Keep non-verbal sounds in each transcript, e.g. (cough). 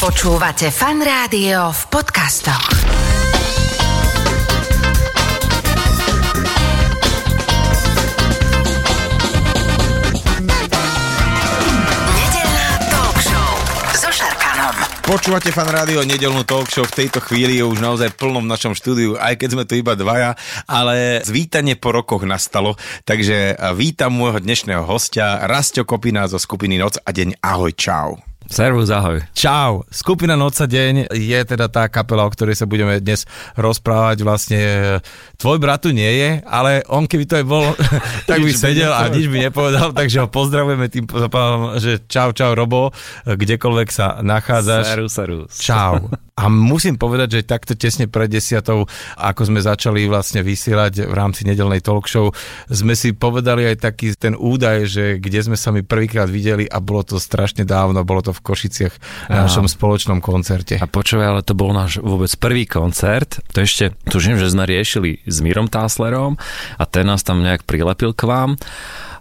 Počúvate fan rádio v podcastoch. Počúvate fan rádio nedelnú talk show. V tejto chvíli je už naozaj plno v našom štúdiu, aj keď sme tu iba dvaja, ale zvítanie po rokoch nastalo. Takže vítam môjho dnešného hostia, Rastio Kopina zo skupiny Noc a deň. Ahoj, čau. Servus, ahoj. Čau, skupina Noca deň je teda tá kapela, o ktorej sa budeme dnes rozprávať. Vlastne tvoj brat tu nie je, ale on keby to aj bol, (laughs) tak by sedel a nič by nepovedal, (laughs) takže ho pozdravujeme tým zapávam, že čau, čau Robo, kdekoľvek sa nachádzaš. Servus, servus. Čau. (laughs) A musím povedať, že takto tesne pred desiatou, ako sme začali vlastne vysielať v rámci nedelnej talk show, sme si povedali aj taký ten údaj, že kde sme sa my prvýkrát videli a bolo to strašne dávno, bolo to v Košiciach na našom spoločnom koncerte. A počúvaj, ale to bol náš vôbec prvý koncert. To ešte, tužím, že sme riešili s Mírom Táslerom a ten nás tam nejak prilepil k vám.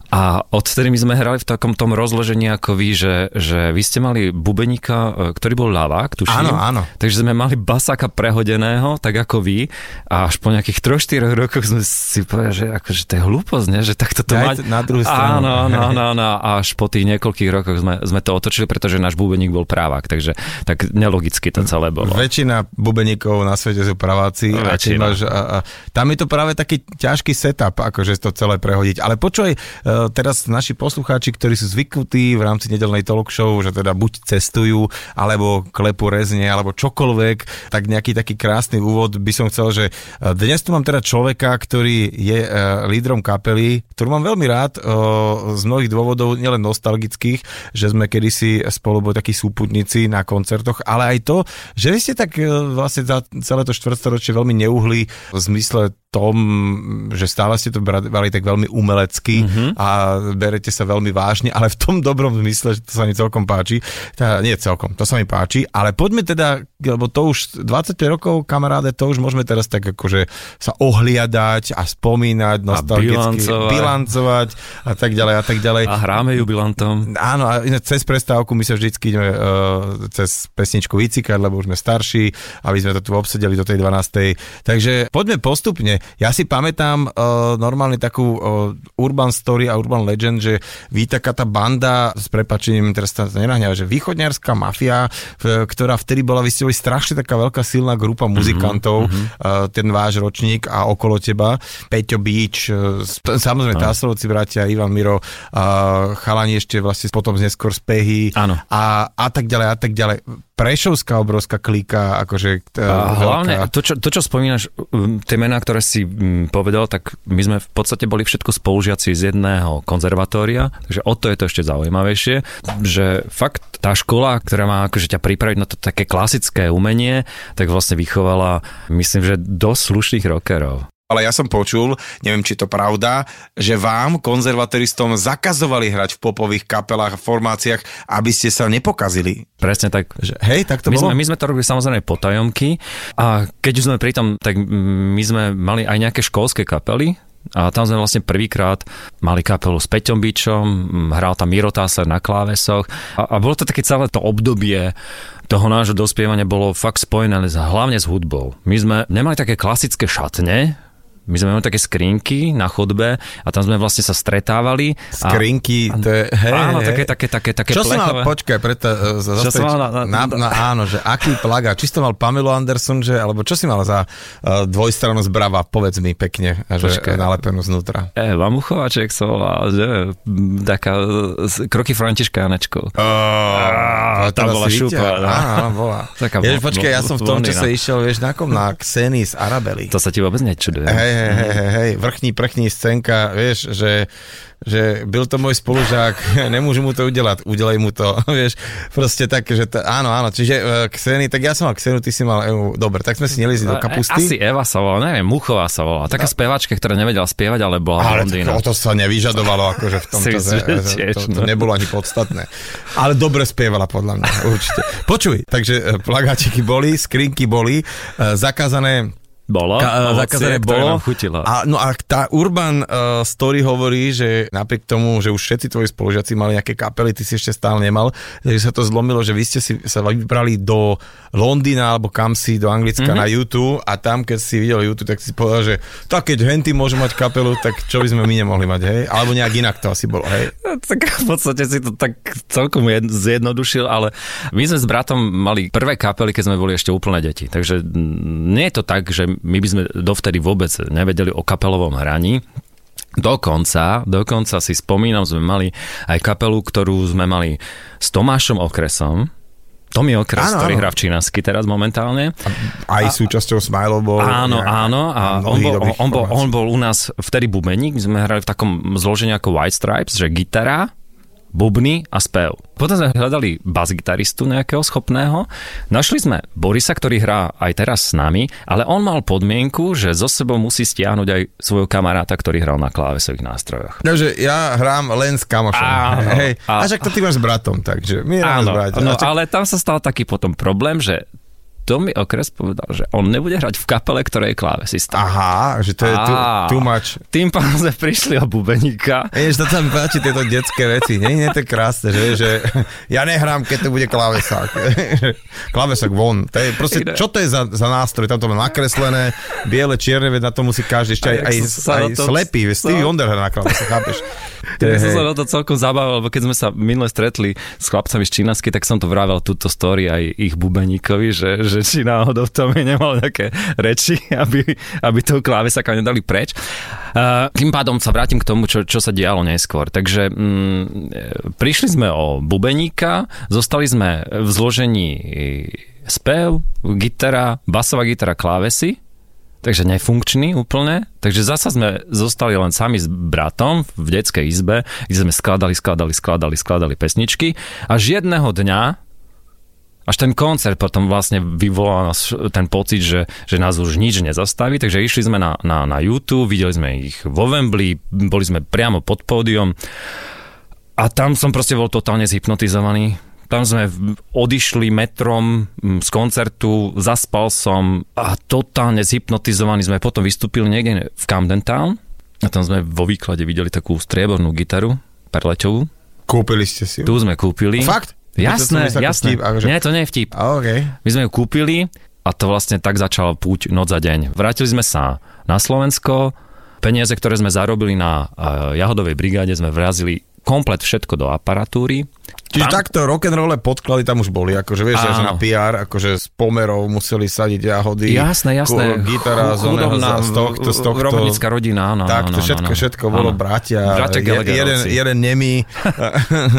A odtedy my sme hrali v takom tom rozložení ako vy, že, že vy ste mali bubeníka, e, ktorý bol ľavák, tuším. Áno, áno. Takže sme mali basáka prehodeného, tak ako vy. A až po nejakých 3-4 rokoch sme si povedali, že, akože to je hlúposť, ne? že takto to mať. na druhú stranu. Áno, áno, (laughs) áno, áno. Až po tých niekoľkých rokoch sme, sme to otočili, pretože náš bubeník bol právák, takže tak nelogicky to celé bolo. Väčšina bubeníkov na svete sú praváci a, máš, a, a, tam je to práve taký ťažký setup, akože to celé prehodiť. Ale počuj, e, teraz naši poslucháči, ktorí sú zvyknutí v rámci nedelnej talk show, že teda buď cestujú, alebo klepu rezne, alebo čokoľvek, tak nejaký taký krásny úvod by som chcel, že e, dnes tu mám teda človeka, ktorý je e, lídrom kapely, ktorú mám veľmi rád z mnohých dôvodov, nielen nostalgických, že sme kedysi spolu boli takí súputníci na koncertoch, ale aj to, že vy ste tak vlastne za celé to štvrtstoročie veľmi neuhli v zmysle tom, že stále ste to brali tak veľmi umelecky mm-hmm. a berete sa veľmi vážne, ale v tom dobrom zmysle, že to sa mi celkom páči. Teda, nie celkom, to sa mi páči, ale poďme teda, lebo to už 25 rokov, kamaráde, to už môžeme teraz tak akože sa ohliadať a spomínať, nostalgicky, bilancovať. bilancovať a tak ďalej a tak ďalej. A hráme jubilantom. Áno, a cez prestávku my sa vždycky ideme uh, cez pesničku vycikať, lebo už sme starší, aby sme to tu obsedeli do tej 12. Takže poďme postupne. Ja si pamätám uh, normálne takú uh, urban story a urban legend, že vy taká tá banda, s prepačením, teraz sa to nenahňa, že východňarská mafia, v, ktorá vtedy bola, vy ste boli strašne taká veľká silná grupa muzikantov, mm-hmm. uh, ten váš ročník a okolo teba, Peťo Beach, uh, samozrejme Táslovci bratia, Ivan Miro, uh, chalani ešte vlastne potom neskôr spehy Áno. a, a tak ďalej a tak ďalej. Prešovská obrovská klika, akože uh, A hlavne, veľká. to čo, to, čo spomínaš, tie mená, ktoré si um, povedal, tak my sme v podstate boli všetko spolužiaci z jedného konzervatória, takže o to je to ešte zaujímavejšie, že fakt tá škola, ktorá má akože ťa pripraviť na to také klasické umenie, tak vlastne vychovala, myslím, že dosť slušných rockerov. Ale ja som počul, neviem, či to pravda, že vám, konzervatoristom, zakazovali hrať v popových kapelách a formáciách, aby ste sa nepokazili. Presne tak. Že, hej, tak to My bolo? sme, my sme to robili samozrejme potajomky a keď už sme pri tom, tak my sme mali aj nejaké školské kapely, a tam sme vlastne prvýkrát mali kapelu s Peťom Bičom, hral tam Miro Táser na klávesoch a, a bolo to také celé to obdobie toho nášho dospievania bolo fakt spojené hlavne s hudbou. My sme nemali také klasické šatne, my sme mali také skrinky na chodbe a tam sme vlastne sa stretávali. a- Skrinky, to je, hej, Áno, hej. také, také, také, také Čo si mal, plechové. počkaj, preto, uh, Čo som mal na- na, na- na, áno, že aký plagát, či to mal Pamelu Anderson, že, alebo čo si mal za uh, dvojstranu zbrava, povedz mi pekne, že Počkaj. nalepenú znútra. Eva Muchovaček sa volá, že taká z- kroky Františka Janečko. Oh, tá bola šupa, no. Áno, bola. Taká vo- počkaj, ja som v tom čase išiel, vieš, na kom? Na Xeny z Arabely. To sa ti vôbec nečuduje. Hej, hej, hej, vrchní, prchní scénka, vieš, že, že byl to môj spolužák, (laughs) nemôžu mu to udelať, udelej mu to, (laughs) vieš, proste tak, že to, áno, áno, čiže uh, Xeny, tak ja som mal Xenu, ty si mal Evu, dobre, tak sme si nelizli do E, kapusty. Asi Eva sa volá, neviem, Muchová sa volá. Taká spevačka, ktorá nevedela spievať, ale bola ale blondína. o to sa nevyžadovalo, akože v (laughs) tom Si čase, myslím, že že tiež, to, to no. nebolo ani podstatné. Ale dobre spievala podľa mňa, určite. Počuj, takže plagáčiky boli, skrinky boli, zakázané Bolo, Ka- ovocie, zakázané bolo. chutilo. A, no a tá Urban uh, Story hovorí, že napriek tomu, že už všetci tvoji spolužiaci mali nejaké kapely, ty si ešte stále nemal, takže sa to zlomilo, že vy ste si sa vybrali do Londýna alebo kam si, do Anglicka mm-hmm. na YouTube a tam, keď si videl YouTube, tak si povedal, že tak keď Henty môže mať kapelu, tak čo by sme my nemohli mať, hej? Alebo nejak inak to asi bolo, hej? Tak v podstate si to tak celkom jed- zjednodušil, ale my sme s bratom mali prvé kapely, keď sme boli ešte úplné deti. Takže nie je to tak, že my by sme dovtedy vôbec nevedeli o kapelovom hraní. Dokonca, dokonca si spomínam, sme mali aj kapelu, ktorú sme mali s Tomášom Okresom. Tommy Okres, Áno, ktorý áno. hrá v Čínasky teraz momentálne. Aj a, súčasťou Smile bol. Áno, áno. A on bol, on, bol, on bol u nás vtedy bubeník, my sme hrali v takom zložení ako White Stripes, že gitara, bubny a spev. Potom sme hľadali bas-gitaristu nejakého schopného. Našli sme Borisa, ktorý hrá aj teraz s nami, ale on mal podmienku, že zo sebou musí stiahnuť aj svojho kamaráta, ktorý hral na klávesových nástrojoch. Takže ja hrám len s kamošom. Áno, hej. a- A však to ty máš s bratom, takže my hráme s Áno, bratom. no, ale tam sa stal taký potom problém, že Tommy Okres povedal, že on nebude hrať v kapele, ktorej je klávesista. Aha, že to je Á. too much. Tým pádom sme prišli o bubeníka. Vieš, to sa mi páči, tieto detské veci. Nie, nie, to je krásne, že, že (laughs) ja nehrám, keď to bude klávesák. (laughs) klávesák von. To je proste, čo to je za, za nástroj? Tam to má nakreslené, biele, čierne, veď na to musí každý, ešte aj, aj, aj na to- slepý. vieš, Stevie. Wonder hrá na klávesách, chápeš? (laughs) To Ja som sa na to celkom zabával, lebo keď sme sa minule stretli s chlapcami z Čínasky, tak som to vravel túto story aj ich bubeníkovi, že, že či náhodou v tom nemal nejaké reči, (laughs) aby, aby toho klávesaka nedali preč. Uh, tým pádom sa vrátim k tomu, čo, čo sa dialo neskôr. Takže mm, prišli sme o bubeníka, zostali sme v zložení spev, gitara, basová gitara, klávesy, takže nefunkčný úplne. Takže zasa sme zostali len sami s bratom v detskej izbe, kde sme skladali, skladali, skladali, skladali pesničky. Až jedného dňa, až ten koncert potom vlastne vyvolal nás ten pocit, že, že nás už nič nezastaví, takže išli sme na, na, na YouTube, videli sme ich vo Wembley, boli sme priamo pod pódium a tam som proste bol totálne zhypnotizovaný. Tam sme odišli metrom z koncertu, zaspal som a totálne zhypnotizovaní sme potom vystúpili niekde v Camden Town a tam sme vo výklade videli takú striebornú gitaru, perleťovú. Kúpili ste si ju? Tu sme kúpili. Fakt? Jasné, To jasné. vtip, akože- Nie, to nie je vtip. A, okay. My sme ju kúpili a to vlastne tak začal púť noc za deň. Vrátili sme sa na Slovensko, peniaze, ktoré sme zarobili na uh, jahodovej brigáde, sme vrazili komplet všetko do aparatúry. Čiže Tam- takto rock'n'rolle podklady tam už boli, akože vieš, že Áno. na PR, akože z pomerov museli sadiť jahody. Jasné, jasné. ku- Gitara z, oného, z tohto, z tohto. rovnická rodina, áno. Tak, to áno, všetko, áno, všetko bolo bratia. Bratia je- jeden, jeden nemý. (laughs)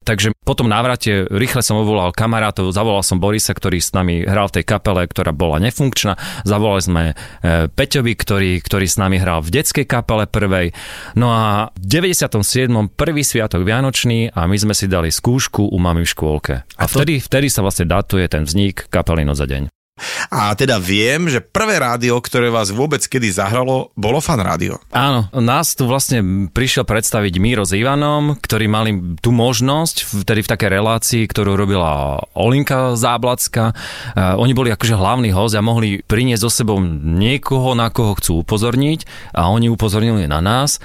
Takže po tom návrate rýchle som ovolal kamarátov, zavolal som Borisa, ktorý s nami hral v tej kapele, ktorá bola nefunkčná. Zavolali sme e, Peťovi, ktorý, ktorý s nami hral v detskej kapele prvej. No a v 97. prvý sviatok Vianočný a my sme si dali skúšku u mami v škôlke. A vtedy, vtedy sa vlastne datuje ten vznik kapely Noc za deň. A teda viem, že prvé rádio, ktoré vás vôbec kedy zahralo, bolo fan rádio. Áno, nás tu vlastne prišiel predstaviť Míro s Ivanom, ktorí mali tú možnosť, vtedy v takej relácii, ktorú robila Olinka Záblacka. Uh, oni boli akože hlavný host a mohli priniesť so sebou niekoho, na koho chcú upozorniť a oni upozornili na nás.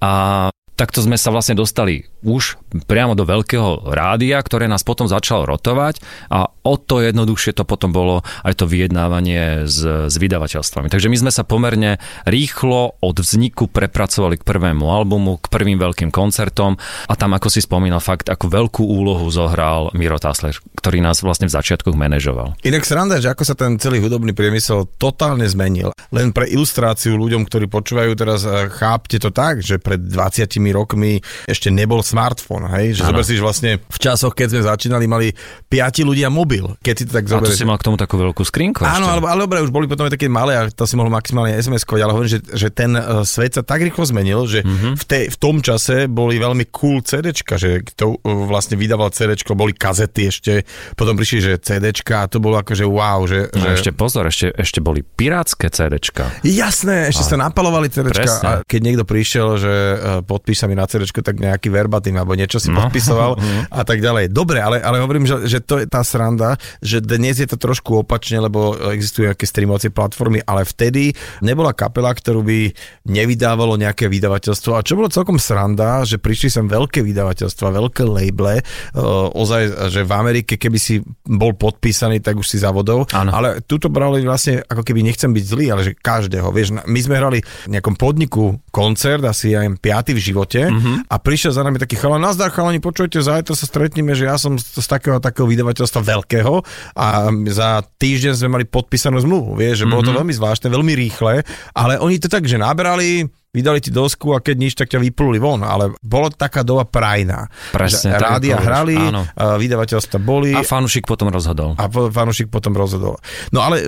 A takto sme sa vlastne dostali už priamo do veľkého rádia, ktoré nás potom začalo rotovať a o to jednoduchšie to potom bolo aj to vyjednávanie s, s vydavateľstvami. Takže my sme sa pomerne rýchlo od vzniku prepracovali k prvému albumu, k prvým veľkým koncertom a tam, ako si spomínal, fakt ako veľkú úlohu zohral Miro Tasler, ktorý nás vlastne v začiatkoch manažoval. Inak sranda, že ako sa ten celý hudobný priemysel totálne zmenil. Len pre ilustráciu ľuďom, ktorí počúvajú teraz, eh, chápte to tak, že pred 20 rokmi ešte nebol smartfón, hej? Že zober si, že vlastne v časoch, keď sme začínali, mali 5 ľudia mobil. Keď si to tak A to zoberieš. si mal k tomu takú veľkú skrinku Áno, ale, ale dobre, už boli potom aj také malé a to si mohol maximálne SMS-kovať, ale hovorím, že, že ten uh, svet sa tak rýchlo zmenil, že Mhm. mm-hmm. v, te, v tom čase boli veľmi cool CDčka, že to uh, vlastne vydával CDčko, boli kazety ešte, potom prišli, že CDčka a to bolo akože wow, že... No, že... ešte pozor, ešte, ešte boli pirátske CDčka. Jasné, ešte sa napalovali CDčka Presne. a keď niekto prišiel, že uh, podpíš sa mi na CD, tak nejaký verbatim alebo niečo si no. podpisoval (laughs) a tak ďalej. Dobre, ale, ale hovorím, že, že to je tá sranda, že dnes je to trošku opačne, lebo existujú nejaké streamovacie platformy, ale vtedy nebola kapela, ktorú by nevydávalo nejaké vydavateľstvo. A čo bolo celkom sranda, že prišli sem veľké vydavateľstva, veľké labele, uh, ozaj, že v Amerike, keby si bol podpísaný, tak už si závodov. Ale tuto brali vlastne, ako keby nechcem byť zlý, ale že každého. Vieš, my sme hrali v nejakom podniku koncert, asi aj piaty v živote mm-hmm. a prišiel za nami taký chalán, nazdar chalani, počujte, zajtra sa stretneme, že ja som z, z takého takého vydavateľstva veľkého a za týždeň sme mali podpísanú zmluvu, vieš, že mm-hmm. bolo to mhm. veľmi zvláštne, veľmi rýchle, ale oni to tak, že nabrali, vydali ti dosku a keď nič, tak ťa vypluli von, ale bolo taká doba prajná. Presne. Rádia hrali, áno. vydavateľstva boli. A fanúšik potom rozhodol. A fanúšik potom rozhodol. No ale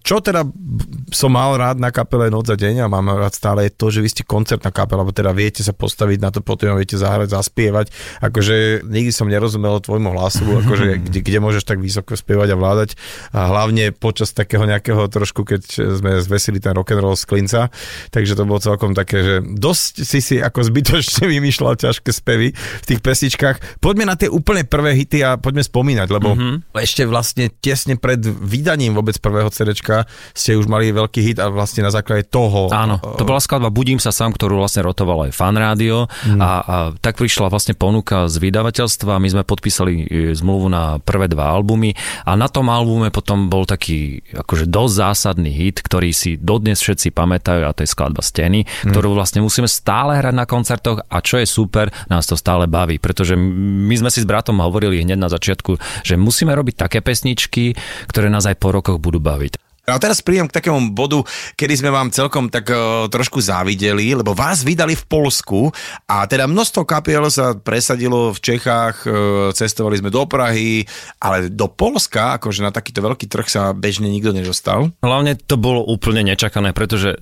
čo teda som mal rád na kapele Noc za deň a mám rád stále je to, že vy ste koncertná kapela, alebo teda viete sa postaviť na to potom, viete zahrať, zaspievať. Akože nikdy som nerozumel tvojmu hlasu, (laughs) akože kde, kde môžeš tak vysoko spievať a vládať. A hlavne počas takého nejakého trošku, keď sme zvesili ten rock'n'roll z klinca, takže to bolo celkom také, že dosť si si ako zbytočne (laughs) vymýšľal ťažké spevy v tých pesničkách. Poďme na tie úplne prvé hity a poďme spomínať, lebo mm-hmm. ešte vlastne tesne pred vydaním vôbec prvého CDčka ste už mali veľký hit a vlastne na základe toho... Áno, to bola skladba Budím sa sám, ktorú vlastne rotovalo aj fan rádio mm. a, a tak prišla vlastne ponuka z vydavateľstva, my sme podpísali e, zmluvu na prvé dva albumy a na tom albume potom bol taký akože dosť zásadný hit, ktorý si dodnes všetci pamätajú a to je skladba Steny, ktorú vlastne musíme stále hrať na koncertoch a čo je super, nás to stále baví, pretože my sme si s bratom hovorili hneď na začiatku, že musíme robiť také pesničky, ktoré nás aj po rokoch budú baviť. A teraz prídem k takému bodu, kedy sme vám celkom tak uh, trošku závideli, lebo vás vydali v Polsku a teda množstvo kapiel sa presadilo v Čechách, uh, cestovali sme do Prahy, ale do Polska, akože na takýto veľký trh sa bežne nikto nedostal. Hlavne to bolo úplne nečakané, pretože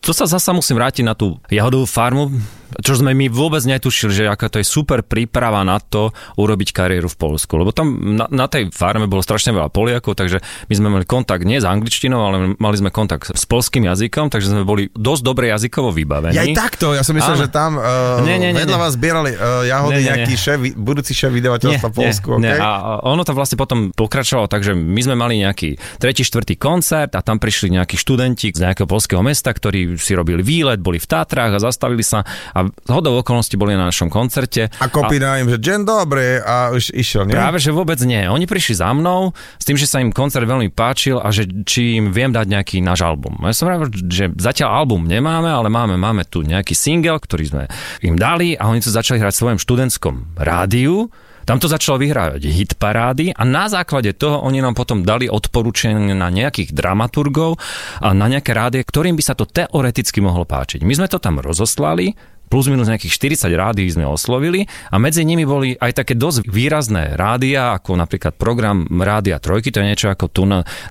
to sa zasa musím vrátiť na tú jahodovú farmu, čo sme my vôbec netušili, že aká to je super príprava na to urobiť kariéru v Polsku. Lebo tam na, na tej farme bolo strašne veľa Poliakov, takže my sme mali kontakt nie s angličtinou, ale mali sme kontakt s polským jazykom, takže sme boli dosť dobre jazykovo vybavení. Ja aj takto, ja som myslel, Áno. že tam uh, nie, nie, nie, vedľa nie. vás zbierali uh, jahody nie, nie, nejaký nie. šéf, budúci šéf vydavateľstva v Polsku. Nie, okay? nie. A ono to vlastne potom pokračovalo, takže my sme mali nejaký tretí, štvrtý koncert a tam prišli nejakí študenti z nejakého polského mesta, ktorí si robili výlet, boli v Tátrach a zastavili sa a hodou okolností boli na našom koncerte. A kopina im, že deň dobrý a už išiel, nie? Práve, že vôbec nie. Oni prišli za mnou s tým, že sa im koncert veľmi páčil a že či im viem dať nejaký náš album. Ja som rád, že zatiaľ album nemáme, ale máme, máme tu nejaký single, ktorý sme im dali a oni to začali hrať v svojom študentskom rádiu tam to začalo vyhrávať hit parády a na základe toho oni nám potom dali odporúčanie na nejakých dramaturgov a na nejaké rádie, ktorým by sa to teoreticky mohlo páčiť. My sme to tam rozoslali, plus minus nejakých 40 rádií sme oslovili a medzi nimi boli aj také dosť výrazné rádia, ako napríklad program Rádia Trojky, to je niečo ako tu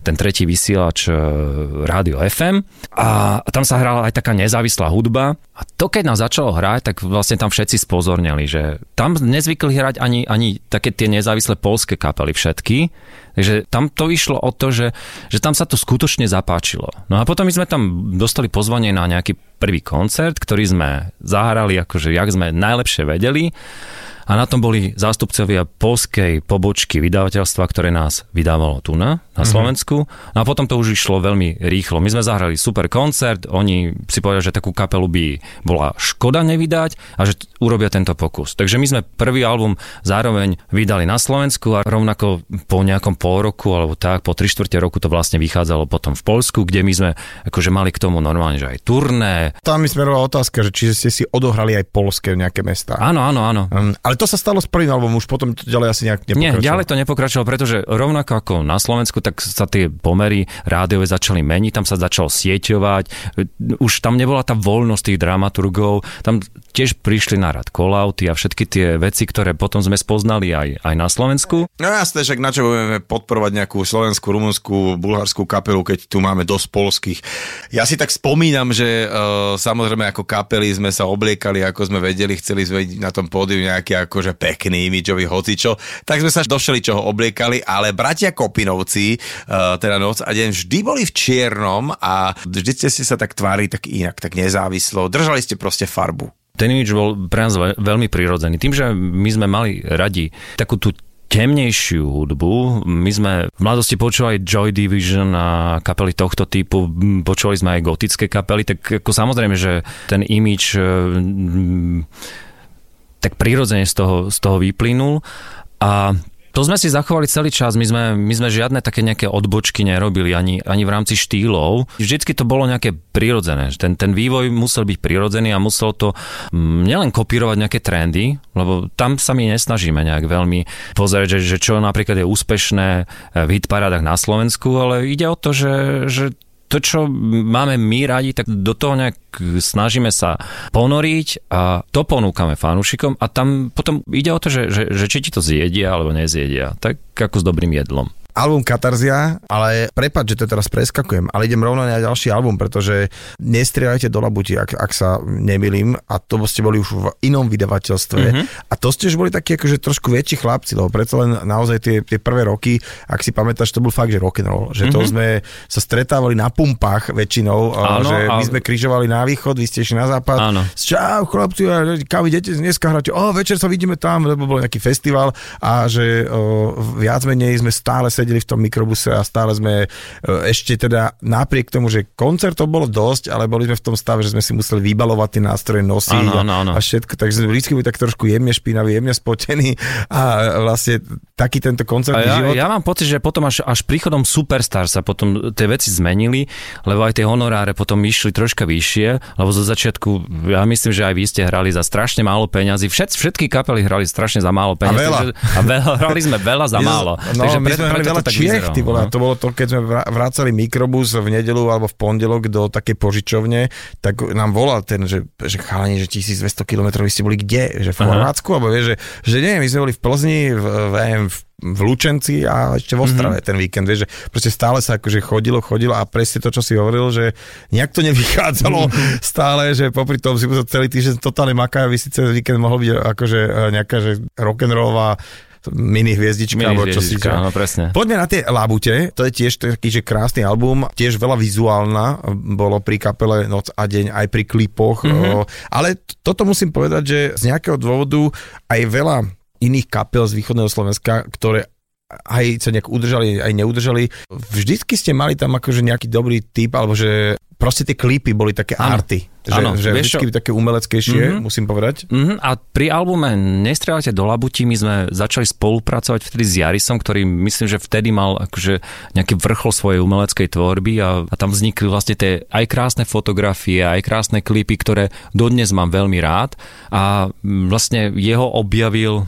ten tretí vysielač e, Rádio FM a tam sa hrala aj taká nezávislá hudba a to keď nás začalo hrať, tak vlastne tam všetci spozornili, že tam nezvykli hrať ani, ani také tie nezávislé polské kapely všetky, Takže tam to išlo o to, že, že tam sa to skutočne zapáčilo. No a potom my sme tam dostali pozvanie na nejaký prvý koncert, ktorý sme zahrali, akože jak sme najlepšie vedeli a na tom boli zástupcovia polskej pobočky vydavateľstva, ktoré nás vydávalo tu na, na mhm. Slovensku. Mm-hmm. No a potom to už išlo veľmi rýchlo. My sme zahrali super koncert, oni si povedali, že takú kapelu by bola škoda nevydať a že urobia tento pokus. Takže my sme prvý album zároveň vydali na Slovensku a rovnako po nejakom pol roku alebo tak, po tri štvrte roku to vlastne vychádzalo potom v Polsku, kde my sme akože mali k tomu normálne, že aj turné. Tam mi smerovala otázka, že či ste si odohrali aj polské nejaké mesta. Áno, áno, áno. Um, ale to sa stalo s prvým albumom, už potom to ďalej asi nejak nepokračovalo. Nie, ďalej to nepokračovalo, pretože rovnako ako na Slovensku, tak sa tie pomery rádiové začali meniť, tam sa začalo sieťovať, už tam nebola tá voľnosť tých dramaturgov, tam tiež prišli na rad call-outy a všetky tie veci, ktoré potom sme spoznali aj, aj na Slovensku. No jasné, však na čo budeme podporovať nejakú slovenskú, rumunskú, bulharskú kapelu, keď tu máme dosť polských. Ja si tak spomínam, že uh, samozrejme ako kapely sme sa obliekali, ako sme vedeli, chceli sme na tom pódiu nejaký akože pekný imidžový hocičo, tak sme sa do čoho obliekali, ale bratia Kopinovci, uh, teda noc a deň vždy boli v čiernom a vždy ste sa tak tvárili tak inak, tak nezávislo, držali ste proste farbu. ten imidž bol pre nás ve- veľmi prirodzený. Tým, že my sme mali radi takú tú temnejšiu hudbu. My sme v mladosti počúvali Joy Division a kapely tohto typu, počúvali sme aj gotické kapely, tak ako samozrejme, že ten imič tak prirodzene z toho, z toho vyplynul a to sme si zachovali celý čas, my sme, my sme žiadne také nejaké odbočky nerobili ani, ani v rámci štýlov. Vždycky to bolo nejaké prirodzené. Ten, ten vývoj musel byť prirodzený a musel to mm, nielen kopírovať nejaké trendy, lebo tam sa my nesnažíme nejak veľmi pozerať, že, že čo napríklad je úspešné v hitparádach na Slovensku, ale ide o to, že, že to, čo máme my radi, tak do toho nejak snažíme sa ponoriť a to ponúkame fanúšikom a tam potom ide o to, že, že, že či ti to zjedia alebo nezjedia. Tak ako s dobrým jedlom album Katarzia, ale prepad, že to teraz preskakujem, ale idem rovno na ďalší album, pretože nestrieľajte do labuti, ak, ak sa nemilím a to ste boli už v inom vydavateľstve mm-hmm. a to ste už boli takí akože trošku väčší chlapci, lebo predsa len naozaj tie, tie prvé roky, ak si pamätáš, to bol fakt, že rock and roll, že mm-hmm. to mhm. sme sa stretávali na pumpách väčšinou, Áno, že my sme križovali na východ, vy ste išli na západ, Áno. čau chlapci, kam idete dneska hrať, o večer sa vidíme tam, lebo bol nejaký festival a že o, viac menej sme stále sedeli sedeli v tom mikrobuse a stále sme e, ešte teda napriek tomu, že koncertov bolo dosť, ale boli sme v tom stave, že sme si museli vybalovať tie nástroje, nosiť ano, ano, ano. a všetko, takže sme vždy boli tak trošku jemne špinaví, jemne spotení a vlastne taký tento koncertný ja, život. Ja mám pocit, že potom až, až príchodom Superstar sa potom tie veci zmenili, lebo aj tie honoráre potom išli troška vyššie, lebo zo začiatku, ja myslím, že aj vy ste hrali za strašne málo peňazí. Všet, všetky kapely hrali strašne za málo peňazí. A veľa. Takže, a veľa, hrali sme veľa za málo. No, takže my sme hrali veľa to Čiech, ty vole, no. to bolo to, keď sme vrácali mikrobus v nedelu alebo v pondelok do takej požičovne, tak nám volal ten, že, že chalani, že 1200 km ste boli kde? Že v Chorvátsku? Alebo vie, že, že nie, my sme boli v Plzni, v, v, v v Lučenci a ešte v Ostrave mm-hmm. ten víkend, vieš, že proste stále sa akože chodilo, chodilo a presne to, čo si hovoril, že nejak to nevychádzalo mm-hmm. stále, že popri tom si musel celý týždeň totálne maká, vy si celý víkend mohol byť akože eh, nejaká že rock'n'rollová mini hviezdička, mini alebo čo si áno, presne. Poďme na tie Labute, to je tiež taký, že krásny album, tiež veľa vizuálna, bolo pri kapele Noc a deň, aj pri klipoch, mm-hmm. o, ale toto musím povedať, že z nejakého dôvodu aj veľa iných kapel z východného Slovenska, ktoré aj sa nejak udržali, aj neudržali. Vždycky ste mali tam akože nejaký dobrý typ, alebo že proste tie klipy boli také ano. arty. Že, ano, že vždycky také umeleckejšie, mm-hmm. musím povedať. Mm-hmm. A pri albume Nestrelajte do labuti my sme začali spolupracovať vtedy s Jarisom, ktorý myslím, že vtedy mal akože nejaký vrchol svojej umeleckej tvorby a, a tam vznikli vlastne tie aj krásne fotografie, aj krásne klipy, ktoré dodnes mám veľmi rád. A vlastne jeho objavil,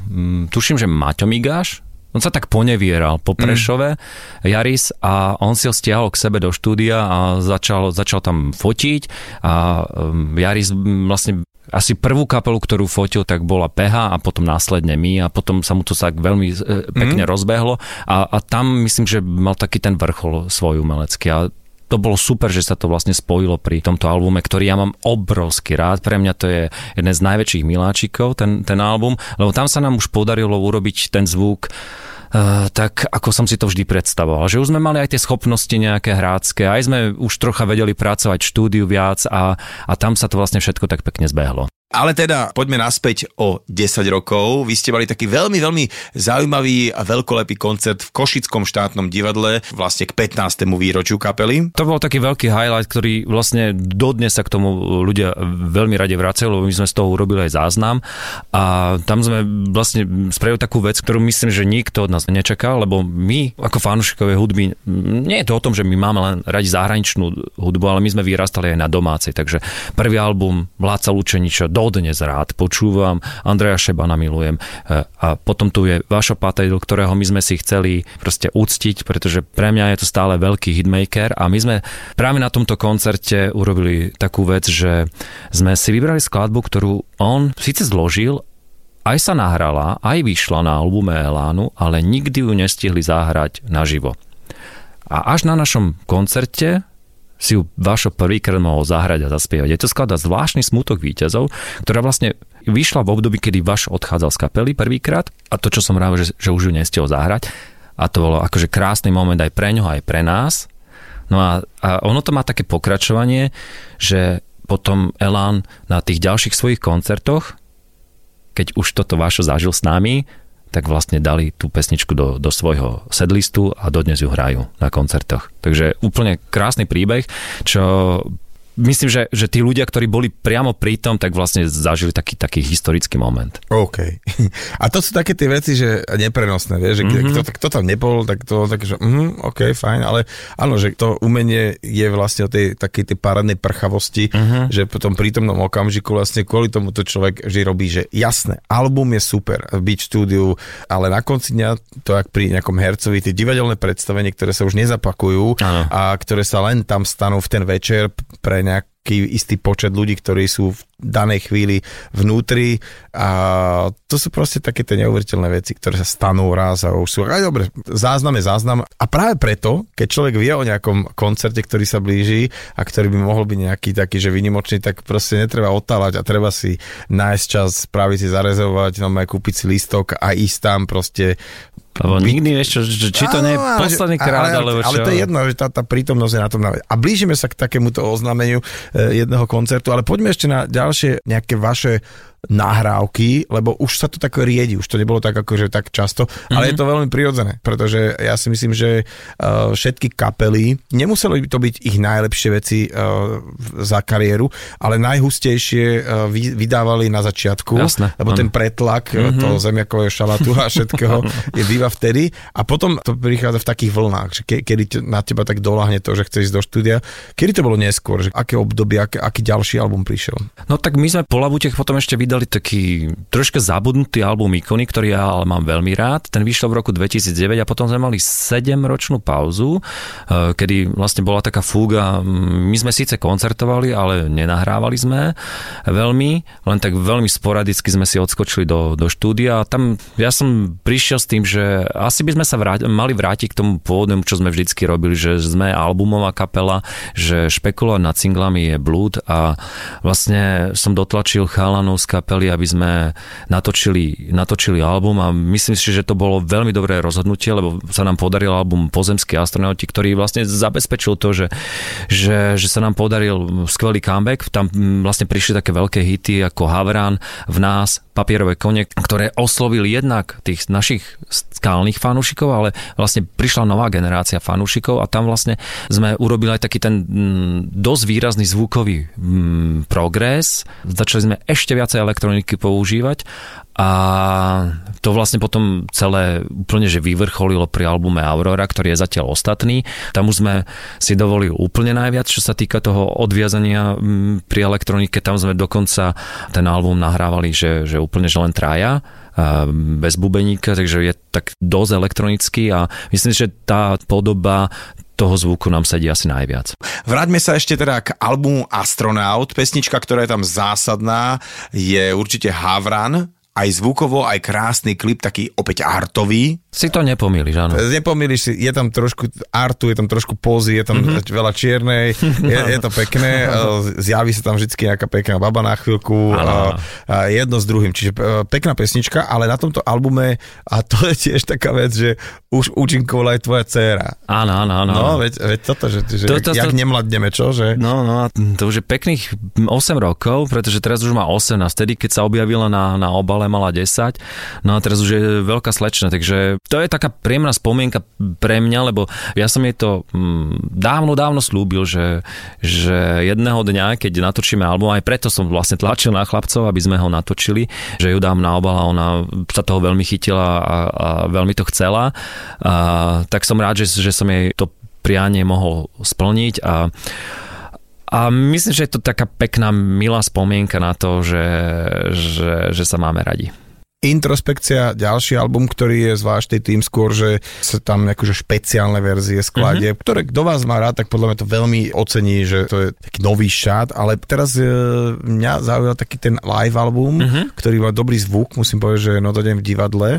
tuším, že Maťo Migáš, on sa tak ponevieral po mm. Prešove, mm. Jaris, a on si ho stiahol k sebe do štúdia a začal, začal tam fotiť a um, Jaris vlastne asi prvú kapelu, ktorú fotil, tak bola PH a potom následne my a potom sa mu to tak veľmi e, pekne mm. rozbehlo a, a tam myslím, že mal taký ten vrchol svoj umelecký a to bolo super, že sa to vlastne spojilo pri tomto albume, ktorý ja mám obrovský rád. Pre mňa to je jeden z najväčších miláčikov, ten, ten album, lebo tam sa nám už podarilo urobiť ten zvuk Uh, tak ako som si to vždy predstavoval. Že už sme mali aj tie schopnosti nejaké hrácké, aj sme už trocha vedeli pracovať štúdiu viac a, a tam sa to vlastne všetko tak pekne zbehlo. Ale teda poďme naspäť o 10 rokov. Vy ste mali taký veľmi, veľmi zaujímavý a veľkolepý koncert v Košickom štátnom divadle vlastne k 15. výročiu kapely. To bol taký veľký highlight, ktorý vlastne dodnes sa k tomu ľudia veľmi rade vracajú, lebo my sme z toho urobili aj záznam a tam sme vlastne spravili takú vec, ktorú myslím, že nikto od nás nečakal, lebo my ako fanúšikovia hudby, nie je to o tom, že my máme len radi zahraničnú hudbu, ale my sme vyrastali aj na domácej, takže prvý album Vládca Lučeniča, dodnes rád počúvam, Andreja Šebana milujem e, a potom tu je Vašo Patejdl, ktorého my sme si chceli proste uctiť, pretože pre mňa je to stále veľký hitmaker a my sme práve na tomto koncerte urobili takú vec, že sme si vybrali skladbu, ktorú on síce zložil, aj sa nahrala, aj vyšla na albume Elánu, ale nikdy ju nestihli zahrať naživo. A až na našom koncerte si ju Vašo prvýkrát mohol zahrať a zaspievať. Je to skladá zvláštny smutok víťazov, ktorá vlastne vyšla v období, kedy Vaš odchádzal z kapely prvýkrát a to, čo som rád, že, že už ju nestihol zahrať a to bolo akože krásny moment aj pre ňoho, aj pre nás. No a, a ono to má také pokračovanie, že potom Elán na tých ďalších svojich koncertoch, keď už toto Vašo zažil s nami, tak vlastne dali tú pesničku do, do svojho sedlistu a dodnes ju hrajú na koncertoch. Takže úplne krásny príbeh, čo myslím, že, že tí ľudia, ktorí boli priamo pri tom, tak vlastne zažili taký, taký historický moment. OK. (laughs) A to sú také tie veci, že neprenosné, vieš, že mm-hmm. kto, kto tam nebol, tak to tak, že mm, OK, fajn, ale áno, že to umenie je vlastne o tej takej tej parádnej prchavosti, mm-hmm. že po tom prítomnom okamžiku vlastne kvôli tomu to človek vždy robí, že jasné, album je super v štúdiu, ale na konci dňa to, ak pri nejakom hercovi, tie divadelné predstavenie, ktoré sa už nezapakujú ano. a ktoré sa len tam stanú v ten večer pre nejaký istý počet ľudí, ktorí sú v danej chvíli vnútri. A to sú proste také tie neuveriteľné veci, ktoré sa stanú raz a už sú, aj dobre, záznam je záznam. A práve preto, keď človek vie o nejakom koncerte, ktorý sa blíži a ktorý by mohol byť nejaký taký, že vynimočný, tak proste netreba otálať a treba si nájsť čas, spraviť si zarezovať, no aj kúpiť si listok a ísť tam proste lebo nikdy vieš, čo, či to nie je posledný krát, ale, alebo čo. Ale to je jedno, že tá, tá prítomnosť je na tom. A blížime sa k takémuto oznámeniu e, jedného koncertu, ale poďme ešte na ďalšie nejaké vaše nahrávky, lebo už sa to tak riedi, už to nebolo tak akože tak často, mm-hmm. ale je to veľmi prirodzené, pretože ja si myslím, že uh, všetky kapely, nemuselo by to byť ich najlepšie veci uh, za kariéru, ale najhustejšie uh, vy, vydávali na začiatku, Jasne, lebo ten pretlak mm-hmm. toho zemiakové šalatu a všetkého (laughs) je býva vtedy a potom to prichádza v takých vlnách, že ke, kedy na teba tak doláhne to, že chceš ísť do štúdia. Kedy to bolo neskôr, že aké obdobie, aké, aký ďalší album prišiel? No tak my sme po Labutech potom ešte vydali taký troška zabudnutý album Ikony, ktorý ja ale mám veľmi rád. Ten vyšiel v roku 2009 a potom sme mali 7-ročnú pauzu, eh, kedy vlastne bola taká fúga. My sme síce koncertovali, ale nenahrávali sme veľmi, len tak veľmi sporadicky sme si odskočili do, do štúdia a tam ja som prišiel s tým, že asi by sme sa vráť, mali vrátiť k tomu pôvodnému, čo sme vždycky robili, že sme albumová kapela, že špekulovať nad singlami je blúd a vlastne som dotlačil chalanov kapely, aby sme natočili, natočili album a myslím si, že to bolo veľmi dobré rozhodnutie, lebo sa nám podaril album Pozemský astronauti, ktorý vlastne zabezpečil to, že, že, že sa nám podaril skvelý comeback. Tam vlastne prišli také veľké hity ako Havran, v nás, papierové kone, ktoré oslovili jednak tých našich skálnych fanúšikov, ale vlastne prišla nová generácia fanúšikov a tam vlastne sme urobili aj taký ten dosť výrazný zvukový progres. Začali sme ešte viacej elektroniky používať a to vlastne potom celé úplne, že vyvrcholilo pri albume Aurora, ktorý je zatiaľ ostatný. Tam už sme si dovolili úplne najviac, čo sa týka toho odviazania pri elektronike. Tam sme dokonca ten album nahrávali, že, že úplne, že len traja bez bubeníka, takže je tak dosť elektronický a myslím, že tá podoba toho zvuku nám sedí asi najviac. Vráťme sa ešte teda k albumu Astronaut. Pesnička, ktorá je tam zásadná, je určite Havran, aj zvukovo, aj krásny klip, taký opäť artový. Si to nepomíliš, áno. Nepomíliš si, je tam trošku artu, je tam trošku pózy, je tam mm-hmm. veľa čiernej, je, (laughs) je to pekné, zjaví sa tam vždy nejaká pekná baba na chvíľku, a, a jedno s druhým, čiže pekná pesnička, ale na tomto albume, a to je tiež taká vec, že už účinkovala aj tvoja dcéra. Áno, áno, áno. No, veď, veď toto, že, že to, to, jak to, nemladneme, čo? Že... No, no, to už je pekných 8 rokov, pretože teraz už má 18, vtedy, keď sa objavila na, na obale, mala 10, no a teraz už je veľká slečna, takže to je taká príjemná spomienka pre mňa, lebo ja som jej to mm, dávno, dávno slúbil, že, že jedného dňa, keď natočíme album, aj preto som vlastne tlačil na chlapcov, aby sme ho natočili, že ju dám na obal a ona sa toho veľmi chytila a, a veľmi to chcela. A, tak som rád, že, že som jej to prianie mohol splniť a a myslím, že je to taká pekná, milá spomienka na to, že, že, že sa máme radi. Introspekcia, ďalší album, ktorý je zvláštny tým skôr, že sa tam akože špeciálne verzie skladie, mm-hmm. ktoré kto vás má rád, tak podľa mňa to veľmi ocení, že to je taký nový šát, ale teraz e, mňa zaujal taký ten live album, mm-hmm. ktorý má dobrý zvuk, musím povedať, že a deň v divadle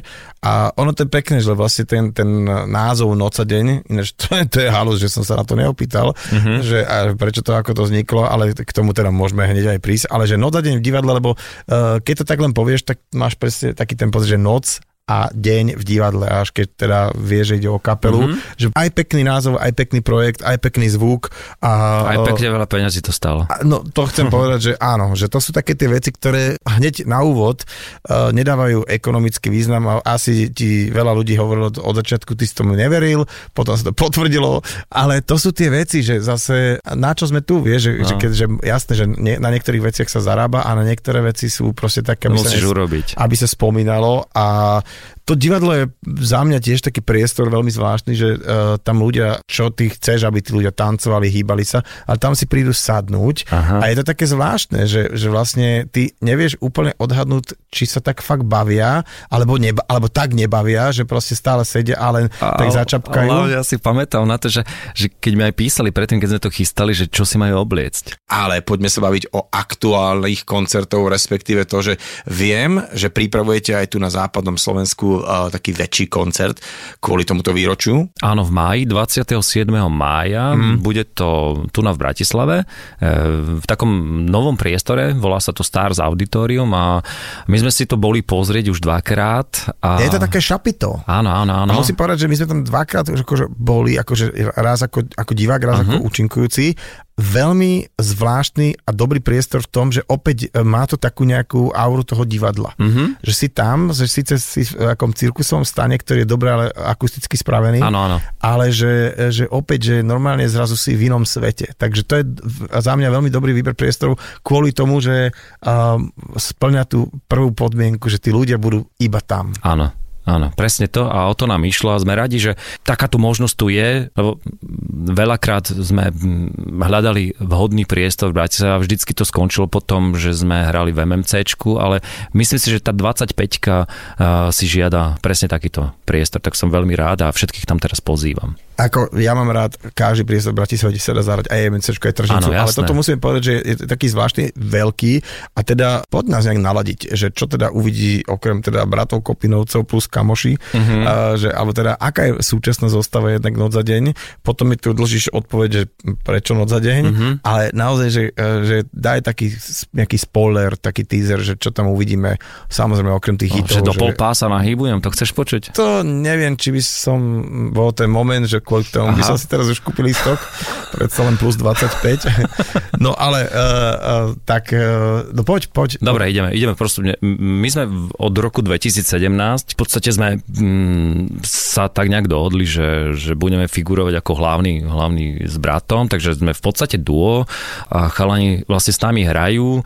a ono to je pekné, že vlastne ten, ten názov Noc a deň, ináč to je, to je halus, že som sa na to neopýtal, mm-hmm. že a prečo to ako to vzniklo, ale k tomu teda môžeme hneď aj prísť, ale že Noc a deň v divadle, lebo uh, keď to tak len povieš, tak máš presne taký ten pocit, že noc a deň v divadle, až keď teda vie, že ide o kapelu, mm-hmm. že aj pekný názov, aj pekný projekt, aj pekný zvuk. A, aj pekne veľa peňazí to stalo. A, no to chcem (laughs) povedať, že áno, že to sú také tie veci, ktoré hneď na úvod uh, nedávajú ekonomický význam a asi ti veľa ľudí hovorilo od začiatku, ty si tomu neveril, potom sa to (laughs) potvrdilo, ale to sú tie veci, že zase na čo sme tu, vieš, že, no. že, keď, že jasné, že nie, na niektorých veciach sa zarába a na niektoré veci sú proste také, aby sa, urobiť. aby sa spomínalo a to divadlo je za mňa tiež taký priestor veľmi zvláštny, že uh, tam ľudia, čo ty chceš, aby tí ľudia tancovali, hýbali sa, ale tam si prídu sadnúť Aha. a je to také zvláštne, že, že vlastne ty nevieš úplne odhadnúť, či sa tak fakt bavia, alebo, neba, alebo tak nebavia, že proste stále sedia a len a, tak začapkajú. Ale ja si pamätám na to, že, že keď mi aj písali predtým, keď sme to chystali, že čo si majú obliecť. Ale poďme sa baviť o aktuálnych koncertov, respektíve to, že viem, že pripravujete aj tu na západnom Slovensku uh, taký väčší koncert kvôli tomuto výročiu. Áno, v máji, 27. mája, mm. bude to tu na v Bratislave, e, v takom novom priestore, volá sa to Stars Auditorium a my sme si to boli pozrieť už dvakrát. A... Je to také šapito. Áno, áno, áno. A musím povedať, že my sme tam dvakrát už akože boli, akože raz ako, ako divák, raz uh-huh. ako účinkujúci veľmi zvláštny a dobrý priestor v tom, že opäť e, má to takú nejakú auru toho divadla. Mm-hmm. Že si tam, že síce si v akom cirkusovom stane, ktorý je dobre, ale akusticky spravený, ano, ano. ale že, že opäť, že normálne zrazu si v inom svete. Takže to je za mňa veľmi dobrý výber priestorov kvôli tomu, že um, splňa tú prvú podmienku, že tí ľudia budú iba tam. Áno. Áno, presne to a o to nám išlo a sme radi, že takáto možnosť tu je, lebo veľakrát sme hľadali vhodný priestor. V Bratislave a vždycky to skončilo potom, že sme hrali v MMCčku, ale myslím si, že tá 25 si žiada presne takýto priestor, tak som veľmi rád a všetkých tam teraz pozývam ako ja mám rád každý priestor v Bratislave, sa dá zahrať aj MNC, aj tržnicu, ale toto musím povedať, že je taký zvláštny veľký a teda poď nás nejak naladiť, že čo teda uvidí okrem teda bratov Kopinovcov plus kamoši, uh-huh. a, že, alebo teda aká je súčasná zostava jednak noc za deň, potom mi tu dlžíš odpoveď, že prečo noc za deň, uh-huh. ale naozaj, že, e, že daj taký nejaký spoiler, taký teaser, že čo tam uvidíme, samozrejme okrem tých no, hitov. Že do pol pása nahybujem, to chceš počuť? To neviem, či by som bol ten moment, že kvôli tomu Aha. by som si teraz už kúpil lístok, predsa len plus 25. No ale uh, uh, tak, uh, no poď, poď. Dobre, ideme, ideme prosto. My sme od roku 2017, v podstate sme mm, sa tak nejak dohodli, že, že budeme figurovať ako hlavný, hlavný s bratom, takže sme v podstate duo a chalani vlastne s nami hrajú,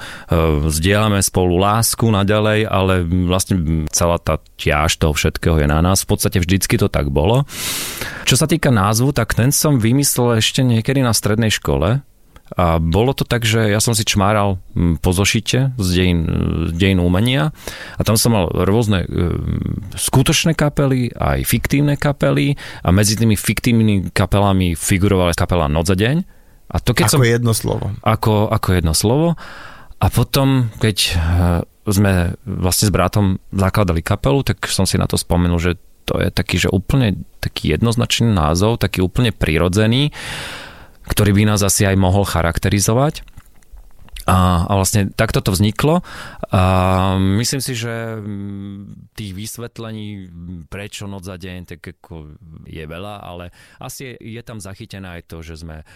zdieľame spolu lásku naďalej, ale vlastne celá tá ťaž toho všetkého je na nás. V podstate vždycky to tak bolo. Čo sa týka názvu, tak ten som vymyslel ešte niekedy na strednej škole. A bolo to tak, že ja som si čmáral po zošite z dejín, z dejín umenia a tam som mal rôzne e, skutočné kapely, aj fiktívne kapely a medzi tými fiktívnymi kapelami figurovala kapela Noc za deň. A to, keď ako som, jedno slovo. Ako, ako jedno slovo. A potom, keď e, sme vlastne s bratom zakladali kapelu, tak som si na to spomenul, že to je taký, že úplne taký jednoznačný názov, taký úplne prirodzený, ktorý by nás asi aj mohol charakterizovať. A, a vlastne takto to vzniklo. A myslím si, že tých vysvetlení, prečo noc za deň, tak ako je veľa, ale asi je, je tam zachytené aj to, že sme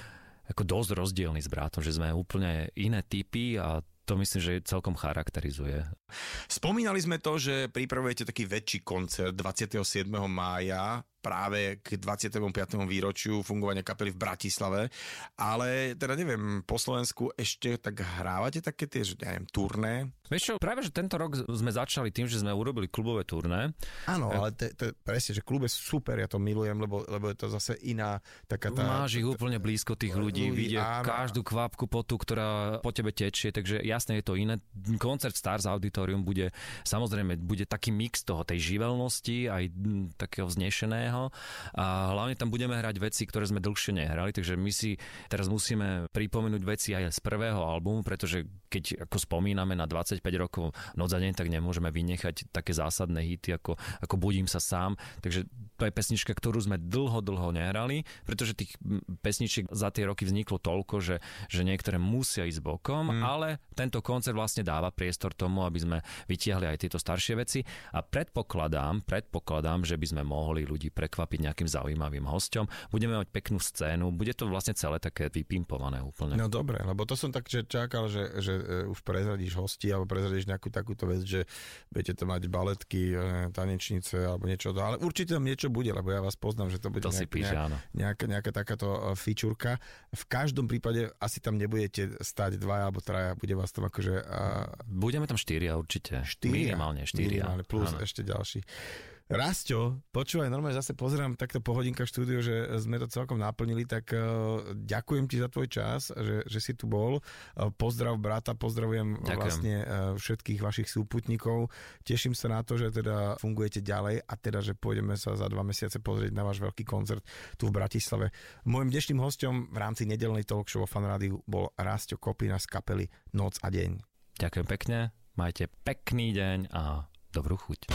ako dosť rozdielni s bratom, že sme úplne iné typy a to myslím, že celkom charakterizuje. Spomínali sme to, že pripravujete taký väčší koncert 27. mája práve k 25. výročiu fungovania kapely v Bratislave, ale teda neviem, po Slovensku ešte tak hrávate také tie, že neviem, turné? Vieš čo, práve, že tento rok sme začali tým, že sme urobili klubové turné. Áno, ale to, to, presne, že klub je super, ja to milujem, lebo, lebo je to zase iná taká tá... Máš ich úplne blízko tých ľudí, ľudí vidia áno. každú kvapku potu, ktorá po tebe tečie, takže jasne je to iné. Koncert Stars Auditorium bude, samozrejme, bude taký mix toho, tej živelnosti, aj takého vznešeného. A hlavne tam budeme hrať veci, ktoré sme dlhšie nehrali, takže my si teraz musíme pripomenúť veci aj z prvého albumu, pretože keď ako spomíname na 25 rokov Noc za deň, tak nemôžeme vynechať také zásadné hity ako, ako Budím sa sám, takže To je pesnička, ktorú sme dlho, dlho nehrali, pretože tých pesničiek za tie roky vzniklo toľko, že, že niektoré musia ísť bokom, mm. ale tento koncert vlastne dáva priestor tomu, aby sme vytiahli aj tieto staršie veci a predpokladám, predpokladám, že by sme mohli ľudí prekvapiť nejakým zaujímavým hostom. Budeme mať peknú scénu, bude to vlastne celé také vypimpované úplne. No dobre, lebo to som tak že čakal, že, že e, už prezradíš hosti alebo prezradíš nejakú takúto vec, že budete to mať baletky, e, tanečnice alebo niečo, ale určite tam niečo bude, lebo ja vás poznám, že to bude to nejak, píše, nejak, nejaká, nejaká takáto e, fičurka. V každom prípade asi tam nebudete stať dvaja alebo traja, bude vás tam akože... A... Budeme tam štyria určite. Štyria? Minimálne štyria. Minimálne, plus áno. ešte ďalší. Rasťo, počúvaj, normálne zase pozerám takto po hodinkách štúdio, že sme to celkom naplnili, tak uh, ďakujem ti za tvoj čas, že, že si tu bol. Uh, pozdrav brata, pozdravujem ďakujem. vlastne uh, všetkých vašich súputníkov. Teším sa na to, že teda fungujete ďalej a teda, že pôjdeme sa za dva mesiace pozrieť na váš veľký koncert tu v Bratislave. Mojím dnešným hostom v rámci nedelnej talk show o fanrádiu bol Rasťo Kopina z kapely Noc a deň. Ďakujem pekne, majte pekný deň a dobrú chuť.